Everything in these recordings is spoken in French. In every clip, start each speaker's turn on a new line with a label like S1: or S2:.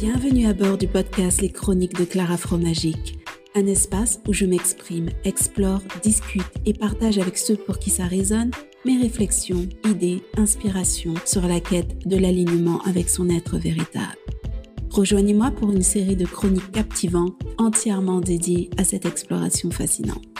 S1: Bienvenue à bord du podcast Les Chroniques de Clara Fromagique, un espace où je m'exprime, explore, discute et partage avec ceux pour qui ça résonne mes réflexions, idées, inspirations sur la quête de l'alignement avec son être véritable. Rejoignez-moi pour une série de chroniques captivantes entièrement dédiées à cette exploration fascinante.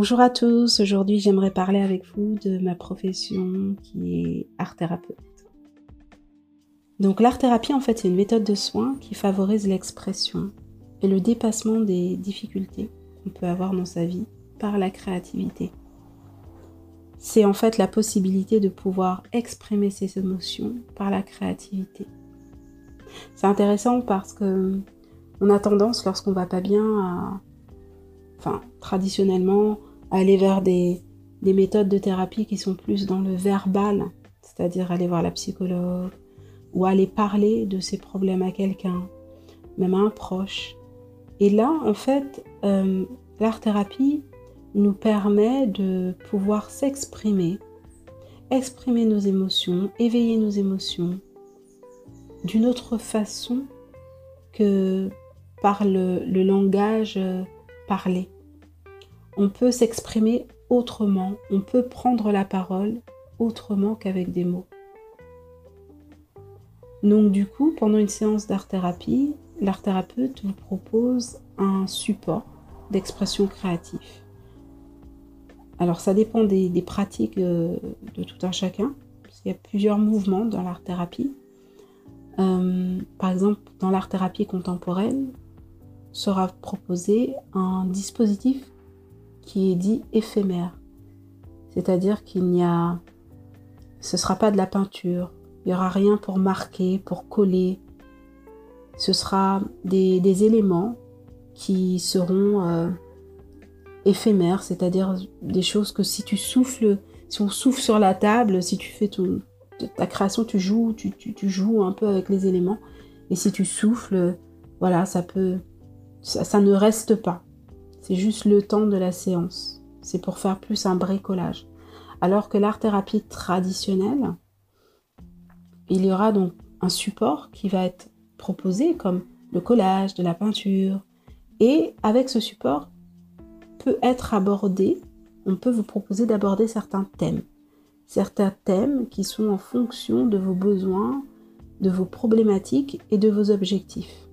S1: Bonjour à tous, aujourd'hui j'aimerais parler avec vous de ma profession qui est art thérapeute. Donc l'art thérapie en fait c'est une méthode de soins qui favorise l'expression et le dépassement des difficultés qu'on peut avoir dans sa vie par la créativité. C'est en fait la possibilité de pouvoir exprimer ses émotions par la créativité. C'est intéressant parce que on a tendance lorsqu'on va pas bien à enfin, traditionnellement, aller vers des, méthodes de thérapie qui sont plus dans le verbal, c'est-à-dire aller voir la psychologue ou aller parler de ses problèmes à quelqu'un, même à un proche. Et là, en fait, euh, l'art-thérapie nous permet de pouvoir s'exprimer, exprimer nos émotions, éveiller nos émotions d'une autre façon que par le, le langage euh, parler. On peut s'exprimer autrement, on peut prendre la parole autrement qu'avec des mots. Donc du coup, pendant une séance d'art-thérapie, l'art-thérapeute vous propose un support d'expression créative. Alors ça dépend des, pratiques euh, de tout un chacun. Il y a plusieurs mouvements dans l'art-thérapie. Euh, par exemple, dans l'art-thérapie contemporaine, sera proposé un dispositif qui est dit éphémère. C'est-à-dire qu'il n'y a... Ce ne sera pas de la peinture. Il n'y aura rien pour marquer, pour coller. Ce sera des, éléments qui seront euh, éphémères, c'est-à-dire des choses que si tu souffles, si on souffle sur la table, si tu fais ta création, tu joues, tu, joues un peu avec les éléments. Et si tu souffles, voilà, ça, ne reste pas. C'est juste le temps de la séance. C'est pour faire plus un bricolage. Alors que l'art-thérapie traditionnelle, il y aura donc un support qui va être proposé comme le collage, de la peinture. Et avec ce support, peut être abordé, on peut vous proposer d'aborder certains thèmes. Certains thèmes qui sont en fonction de vos besoins, de vos problématiques et de vos objectifs.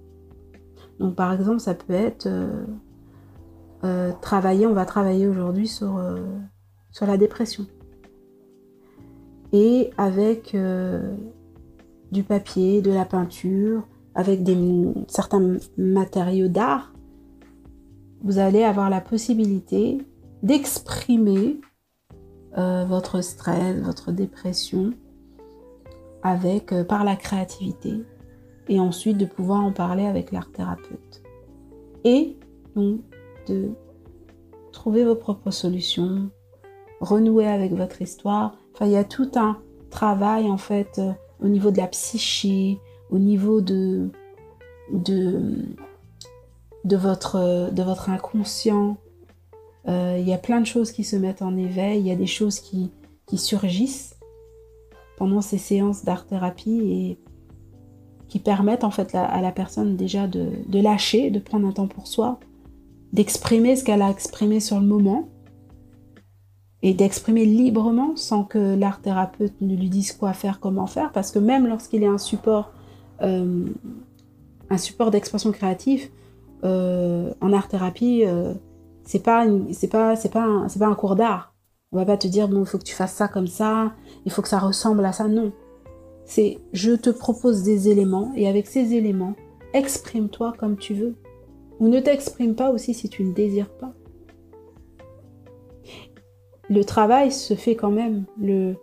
S1: Donc par exemple, ça peut être euh, travailler, on va travailler aujourd'hui sur, euh, la dépression. Et avec du papier, de la peinture, avec certains matériaux d'art, vous allez avoir la possibilité d'exprimer votre stress, votre dépression avec par la créativité et ensuite de pouvoir en parler avec l'art thérapeute. Et donc de trouver vos propres solutions, renouer avec votre histoire. Enfin, il y a tout un travail en fait euh, au niveau de la psyché, au niveau de, de, de, votre, de votre inconscient. Euh, il y a plein de choses qui se mettent en éveil, il y a des choses qui, qui surgissent pendant ces séances d'art-thérapie et qui permettent en fait à la personne déjà de, lâcher, de prendre un temps pour soi, d'exprimer ce qu'elle a exprimé sur le moment et d'exprimer librement sans que l'art thérapeute ne lui dise quoi faire, comment faire, parce que même lorsqu'il y a un support, euh, un support d'expression créative euh, en art thérapie, euh, c'est pas c'est pas c'est pas c'est pas un cours d'art. On va pas te dire bon il faut que tu fasses ça comme ça, il faut que ça ressemble à ça. Non, c'est je te propose des éléments et avec ces éléments, exprime-toi comme tu veux. Ou ne t'exprime pas aussi si tu ne désires pas. Le travail se fait quand même, le,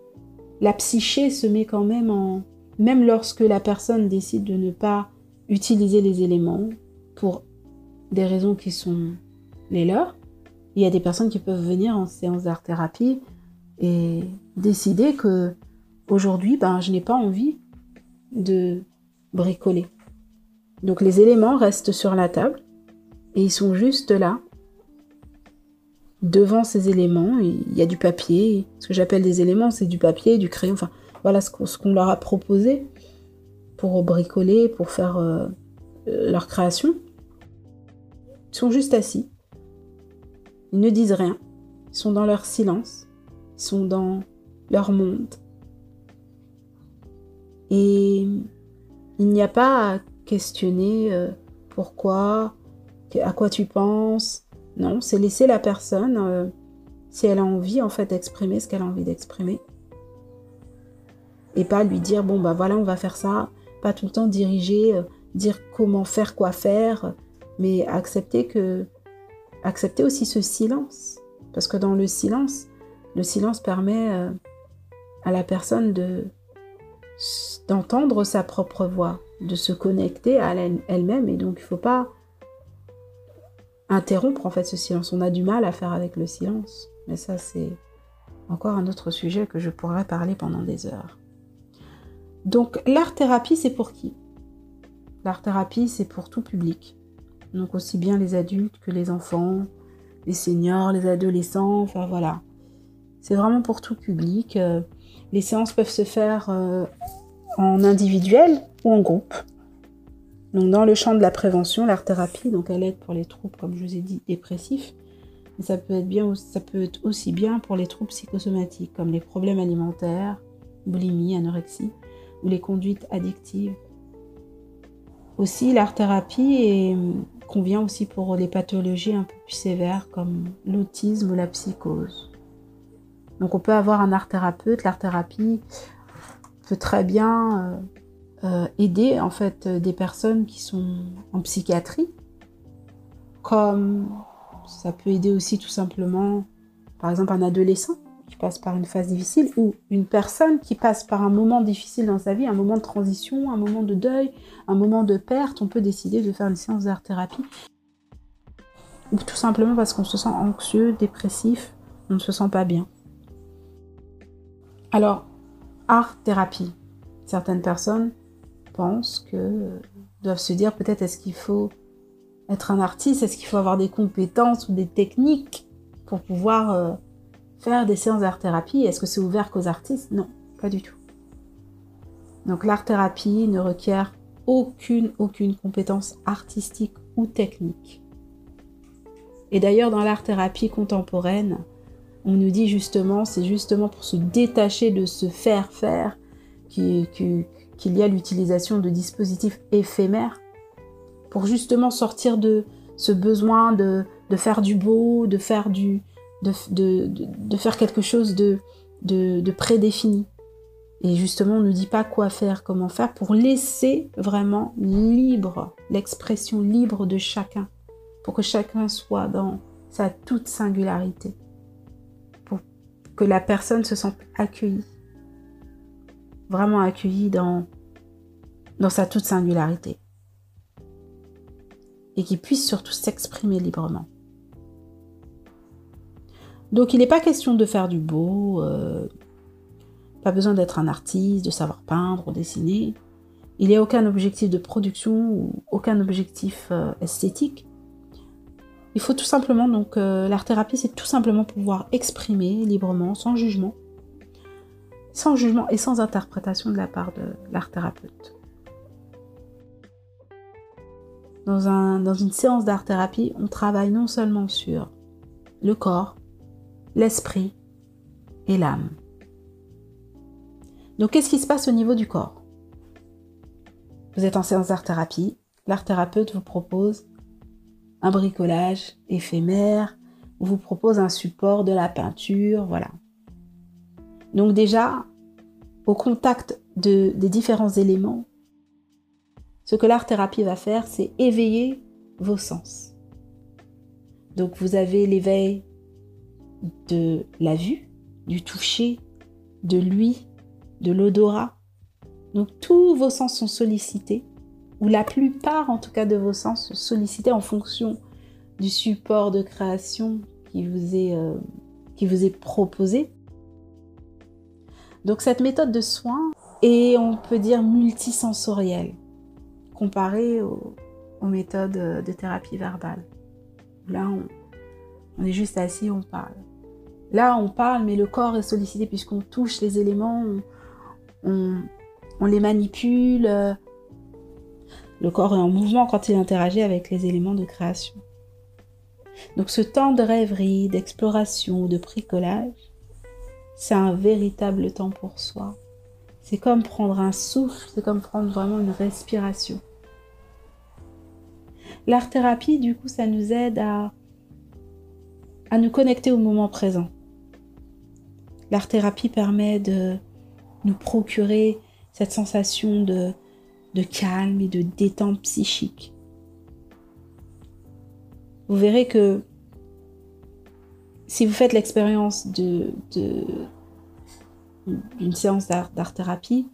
S1: la psyché se met quand même en... Même lorsque la personne décide de ne pas utiliser les éléments pour des raisons qui sont les leurs, il y a des personnes qui peuvent venir en séance d'art-thérapie et décider que Aujourd'hui, ben, je n'ai pas envie de bricoler. Donc les éléments restent sur la table et ils sont juste là. devant ces éléments, il y a du papier, ce que j'appelle des éléments, c'est du papier, du crayon, enfin voilà ce qu'on leur a proposé pour bricoler, pour faire euh, euh, leur création. Ils sont juste assis, ils ne disent rien, ils sont dans leur silence, ils sont dans leur monde. Et il n'y a pas à questionner euh, pourquoi, à quoi tu penses? Non, c'est laisser la personne, euh, si elle a envie en fait d'exprimer ce qu'elle a envie d'exprimer. Et pas lui dire, bon bah voilà, on va faire ça. Pas tout le temps diriger, euh, dire comment faire, quoi faire, mais accepter que. Accepter aussi ce silence. Parce que dans le silence, le silence permet à la personne de d'entendre sa propre voix, de se connecter à elle-même et donc il ne faut pas interrompre en fait ce silence. On a du mal à faire avec le silence, mais ça c'est encore un autre sujet que je pourrais parler pendant des heures. Donc l'art thérapie c'est pour qui? L'art thérapie c'est pour tout public. Donc aussi bien les adultes que les enfants, les seniors, les adolescents, enfin voilà. C'est vraiment pour tout public. Euh, les séances peuvent se faire euh, en individuel ou en groupe. Donc dans le champ de la prévention, l'art-thérapie, donc elle aide pour les troubles, comme je vous ai dit, dépressifs. Mais ça peut être bien, ça peut être aussi bien pour les troubles psychosomatiques, comme les problèmes alimentaires, boulimie, anorexie, ou les conduites addictives. Aussi, l'art-thérapie convient aussi pour les pathologies un peu plus sévères, comme l'autisme ou la psychose. Donc on peut avoir un art thérapeute. L'art thérapie peut très bien euh, euh, aider en fait des personnes qui sont en psychiatrie, comme ça peut aider aussi tout simplement, par exemple, un adolescent qui passe par une phase difficile ou une personne qui passe par un moment difficile dans sa vie, un moment de transition, un moment de deuil, un moment de perte. On peut décider de faire une séance d'art thérapie ou tout simplement parce qu'on se sent anxieux, dépressif, on ne se sent pas bien. Alors, art-thérapie. Certaines personnes pensent que doivent se dire peut-être est-ce qu'il faut être un artiste, est-ce qu'il faut avoir des compétences ou des techniques pour pouvoir euh, faire des séances d'art-thérapie? Est-ce que c'est ouvert qu'aux artistes? Non, pas du tout. Donc l'art-thérapie ne requiert aucune, aucune compétence artistique ou technique. Et d'ailleurs, dans l'art-thérapie contemporaine, on nous dit justement, c'est justement pour se détacher de se faire faire qu'il y a l'utilisation de dispositifs éphémères, pour justement sortir de ce besoin de, faire du beau, de faire, du, de, faire quelque chose de, de prédéfini. Et justement, on ne dit pas quoi faire, comment faire, pour laisser vraiment libre l'expression libre de chacun, pour que chacun soit dans sa toute singularité que la personne se sente accueillie. Vraiment accueillie dans, dans sa toute singularité. Et qui puisse surtout s'exprimer librement. Donc il n'est pas question de faire du beau, euh, pas besoin d'être un artiste, de savoir peindre ou dessiner. Il n'y a aucun objectif de production ou aucun objectif euh, esthétique. Il faut tout simplement, donc euh, l'art thérapie, c'est tout simplement pouvoir exprimer librement, sans jugement, sans jugement et sans interprétation de la part de l'art thérapeute. Dans, un, dans une séance d'art thérapie, on travaille non seulement sur le corps, l'esprit et l'âme. Donc qu'est-ce qui se passe au niveau du corps? Vous êtes en séance d'art thérapie, l'art thérapeute vous propose un bricolage éphémère, vous propose un support, de la peinture, voilà. Donc déjà, au contact de, des différents éléments, ce que l'art-thérapie va faire, c'est éveiller vos sens. Donc vous avez l'éveil de la vue, du toucher, de l'ouïe, de l'odorat. Donc tous vos sens sont sollicités ou la plupart en tout cas de vos sens sont sollicités en fonction du support de création qui vous est, euh, qui vous est proposé. Donc cette méthode de soin est, on peut dire, multisensorielle comparée aux, méthodes de thérapie verbale. Là, On est juste assis, on parle. Là, on parle, mais le corps est sollicité puisqu'on touche les éléments, on, on, les manipule. Le corps est en mouvement quand il interagit avec les éléments de création. Donc ce temps de rêverie, d'exploration, de bricolage, c'est un véritable temps pour soi. C'est comme prendre un souffle, c'est comme prendre vraiment une respiration. L'art-thérapie, du coup, ça nous aide à, à nous connecter au moment présent. L'art-thérapie permet de nous procurer cette sensation de, de calme et de détente psychique. Vous verrez que si vous faites l'expérience d'une séance d'art-thérapie,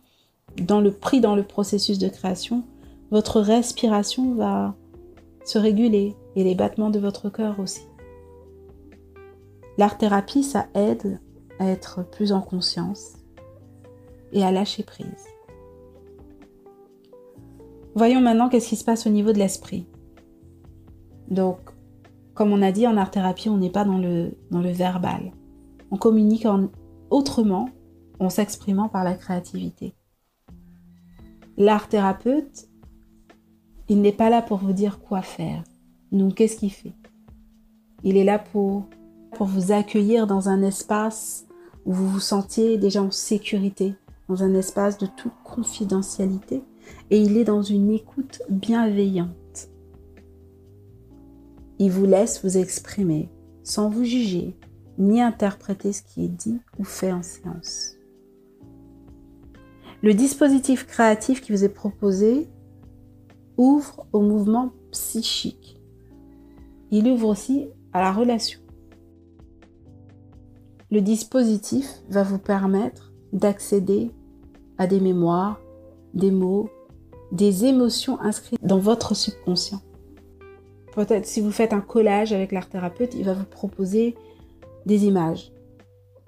S1: dans le prix dans le processus de création, votre respiration va se réguler et les battements de votre cœur aussi. L'art-thérapie, ça aide à être plus en conscience et à lâcher prise. Voyons maintenant qu'est-ce qui se passe au niveau de l'esprit. Donc, comme on a dit en art-thérapie, on n'est pas dans le, dans le verbal. On communique en, autrement en s'exprimant par la créativité. L'art-thérapeute, il n'est pas là pour vous dire quoi faire. Donc, qu'est-ce qu'il fait? Il est là pour, pour vous accueillir dans un espace où vous vous sentiez déjà en sécurité, dans un espace de toute confidentialité, et il est dans une écoute bienveillante. Il vous laisse vous exprimer sans vous juger, ni interpréter ce qui est dit ou fait en séance. Le dispositif créatif qui vous est proposé ouvre au mouvement psychique. Il ouvre aussi à la relation. Le dispositif va vous permettre d'accéder à des mémoires, des mots, des émotions inscrites dans votre subconscient. Peut-être si vous faites un collage avec l'art thérapeute, il va vous proposer des images.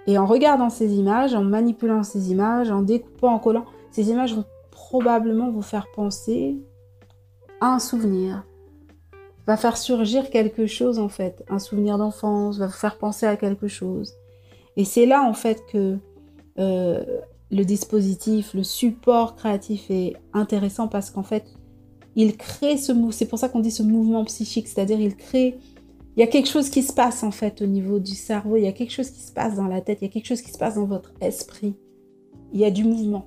S1: Et en regardant ces images, en manipulant ces images, en découpant, en collant, ces images vont probablement vous faire penser un souvenir, va faire surgir quelque chose en fait, un souvenir d'enfance, va vous faire penser à quelque chose. Et c'est là en fait que euh, le dispositif, le support créatif est intéressant parce qu'en fait, il crée ce mouvement, c'est pour ça qu'on dit ce mouvement psychique, c'est-à-dire il crée, il y a quelque chose qui se passe en fait au niveau du cerveau, il y a quelque chose qui se passe dans la tête, il y a quelque chose qui se passe dans votre esprit, il y a du mouvement.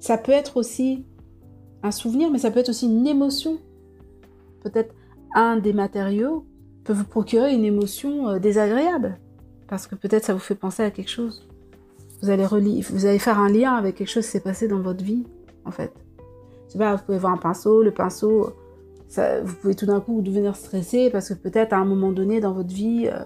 S1: Ça peut être aussi un souvenir, mais ça peut être aussi une émotion. Peut-être un des matériaux peut vous procurer une émotion euh, désagréable, parce que peut-être ça vous fait penser à quelque chose. Vous allez, vous allez faire un lien avec quelque chose qui s'est passé dans votre vie, en fait. Je sais pas, vous pouvez voir un pinceau, le pinceau, vous pouvez tout d'un coup devenir stressé parce que peut-être à un moment donné dans votre vie, euh,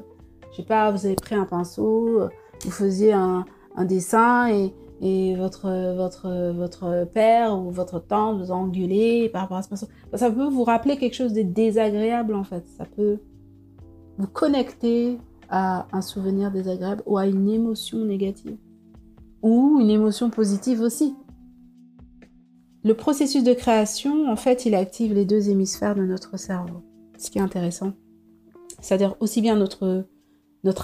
S1: je sais pas, vous avez pris un pinceau, vous faisiez un, un dessin et, et votre, votre, votre père ou votre tante vous a engueulé par rapport à ce pinceau. Ça peut vous rappeler quelque chose de désagréable en fait. Ça peut vous connecter à un souvenir désagréable ou à une émotion négative. Ou une émotion positive aussi. Le processus de création, en fait, il active les deux hémisphères de notre cerveau. Ce qui est intéressant. C'est-à-dire aussi bien notre,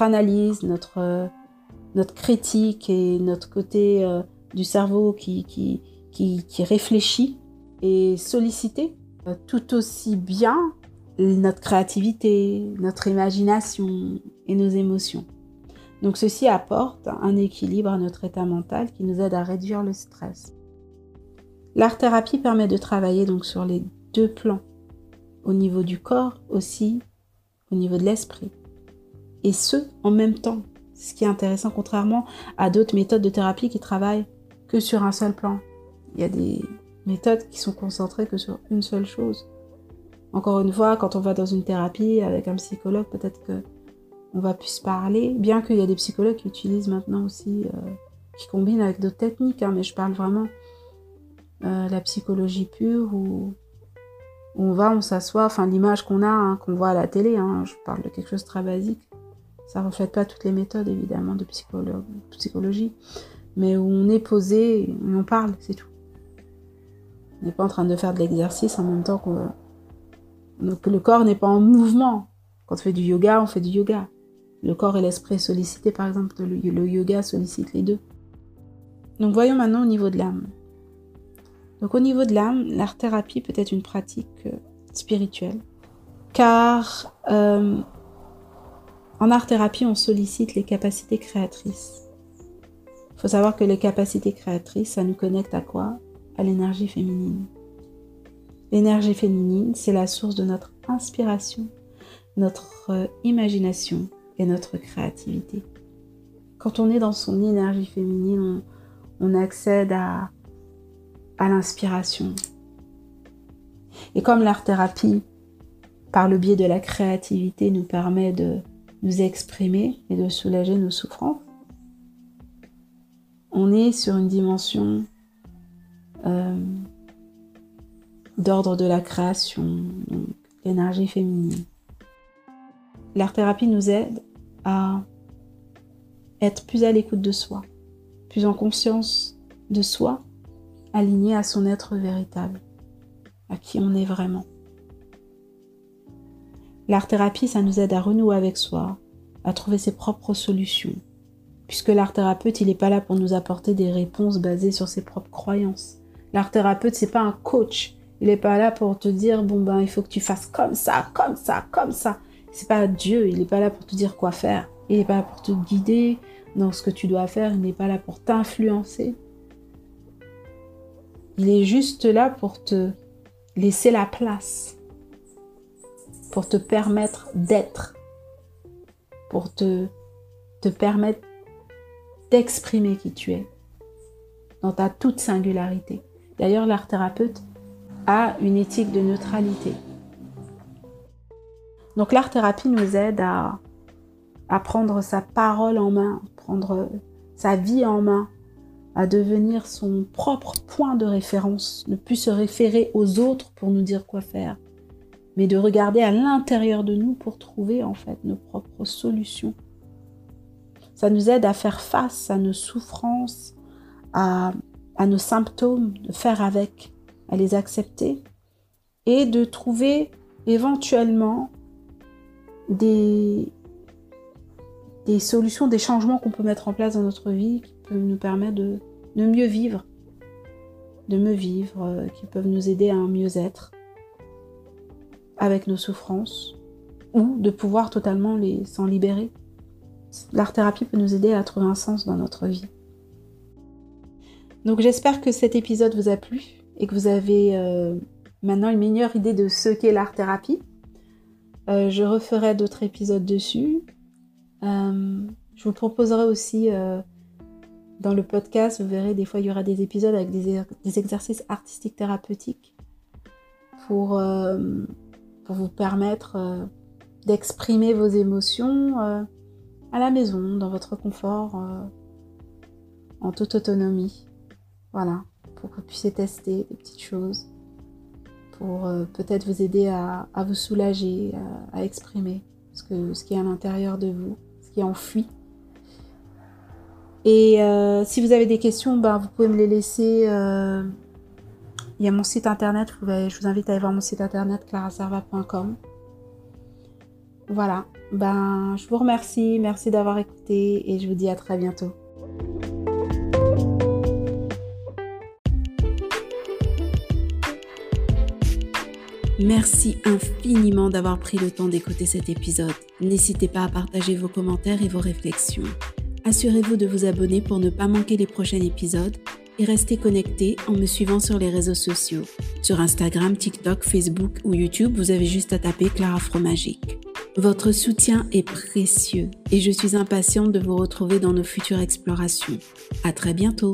S1: analyse, notre critique et notre côté euh, du cerveau qui, réfléchit et sollicité, euh, tout aussi bien notre créativité, notre imagination et nos émotions. Donc ceci apporte un équilibre à notre état mental qui nous aide à réduire le stress. L'art-thérapie permet de travailler donc sur les deux plans, au niveau du corps aussi, au niveau de l'esprit, et ce en même temps ce qui est intéressant, contrairement à d'autres méthodes de thérapie qui travaillent que sur un seul plan. Il y a des méthodes qui sont concentrées que sur une seule chose. Encore une fois, quand on va dans une thérapie avec un psychologue, peut-être que on va plus parler, bien qu'il y a des psychologues qui utilisent maintenant aussi, euh, qui combinent avec d'autres techniques, hein, mais je parle vraiment euh, la psychologie pure où on va, on s'assoit, enfin l'image qu'on a, hein, qu'on voit à la télé, hein, je parle de quelque chose de très basique, ça ne reflète pas toutes les méthodes, évidemment, de psychologie, mais où on est posé on parle, c'est tout. On n'est pas en train de faire de l'exercice en même temps que, que le corps n'est pas en mouvement. Quand on fait du yoga, on fait du yoga. Le corps et l'esprit sollicités, par exemple, le, le yoga sollicite les deux. Donc voyons maintenant au niveau de l'âme. Donc au niveau de l'âme, l'art-thérapie peut être une pratique euh, spirituelle. Car euh, en art-thérapie, on sollicite les capacités créatrices. Il faut savoir que les capacités créatrices, ça nous connecte à quoi? À l'énergie féminine. L'énergie féminine, c'est la source de notre inspiration, notre euh, imagination et notre créativité. Quand on est dans son énergie féminine, on, accède à, à l'inspiration. Et comme l'art-thérapie, par le biais de la créativité, nous permet de nous exprimer et de soulager nos souffrances, on est sur une dimension euh, d'ordre de la création, donc l'énergie féminine. L'art-thérapie nous aide à être plus à l'écoute de soi, plus en conscience de soi, aligné à son être véritable, à qui on est vraiment. L'art-thérapie, ça nous aide à renouer avec soi, à trouver ses propres solutions, puisque l'art thérapeute, il n'est pas là pour nous apporter des réponses basées sur ses propres croyances. L'art thérapeute, c'est pas un coach. Il n'est pas là pour te dire bon ben il faut que tu fasses comme ça, comme ça, comme ça. C'est pas Dieu. Il n'est pas là pour te dire quoi faire. Il n'est pas là pour te guider dans ce que tu dois faire. Il n'est pas là pour t'influencer. Il est juste là pour te laisser la place, pour te permettre d'être, pour te, permettre d'exprimer qui tu es dans ta toute singularité. D'ailleurs, l'art thérapeute a une éthique de neutralité. Donc l'art thérapie nous aide à prendre sa parole en main, prendre sa vie en main, à devenir son propre point de référence, ne plus se référer aux autres pour nous dire quoi faire, mais de regarder à l'intérieur de nous pour trouver en fait nos propres solutions. Ça nous aide à faire face à nos souffrances, à, nos symptômes, de faire avec, à les accepter et de trouver éventuellement des, solutions, des changements qu'on peut mettre en place dans notre vie nous permettre de, mieux vivre, de mieux vivre, euh, qui peuvent nous aider à un mieux-être avec nos souffrances ou de pouvoir totalement les s'en libérer. L'art-thérapie peut nous aider à trouver un sens dans notre vie. Donc j'espère que cet épisode vous a plu et que vous avez euh, maintenant une meilleure idée de ce qu'est l'art-thérapie. Euh, je referai d'autres épisodes dessus. Je vous proposerai aussi dans le podcast, vous verrez, des fois il y aura des épisodes avec des, des exercices artistiques thérapeutiques pour, pour vous permettre d'exprimer vos émotions à la maison, dans votre confort, euh, en toute autonomie. Voilà, pour que vous puissiez tester des petites choses, pour euh, peut-être vous aider à, vous soulager, à, exprimer ce, qui est à l'intérieur de vous, ce qui est enfui. Et euh, si vous avez des questions, ben, vous pouvez me les laisser. il y a mon site internet, je vous invite à aller voir mon site internet claraserva.com. Voilà, ben, je vous remercie, merci d'avoir écouté et je vous dis à très bientôt.
S2: Merci infiniment d'avoir pris le temps d'écouter cet épisode. N'hésitez pas à partager vos commentaires et vos réflexions. Assurez-vous de vous abonner pour ne pas manquer les prochains épisodes et restez connecté en me suivant sur les réseaux sociaux. Sur Instagram, TikTok, Facebook ou YouTube, vous avez juste à taper Clara Fromagique. Votre soutien est précieux et je suis impatiente de vous retrouver dans nos futures explorations. À très bientôt!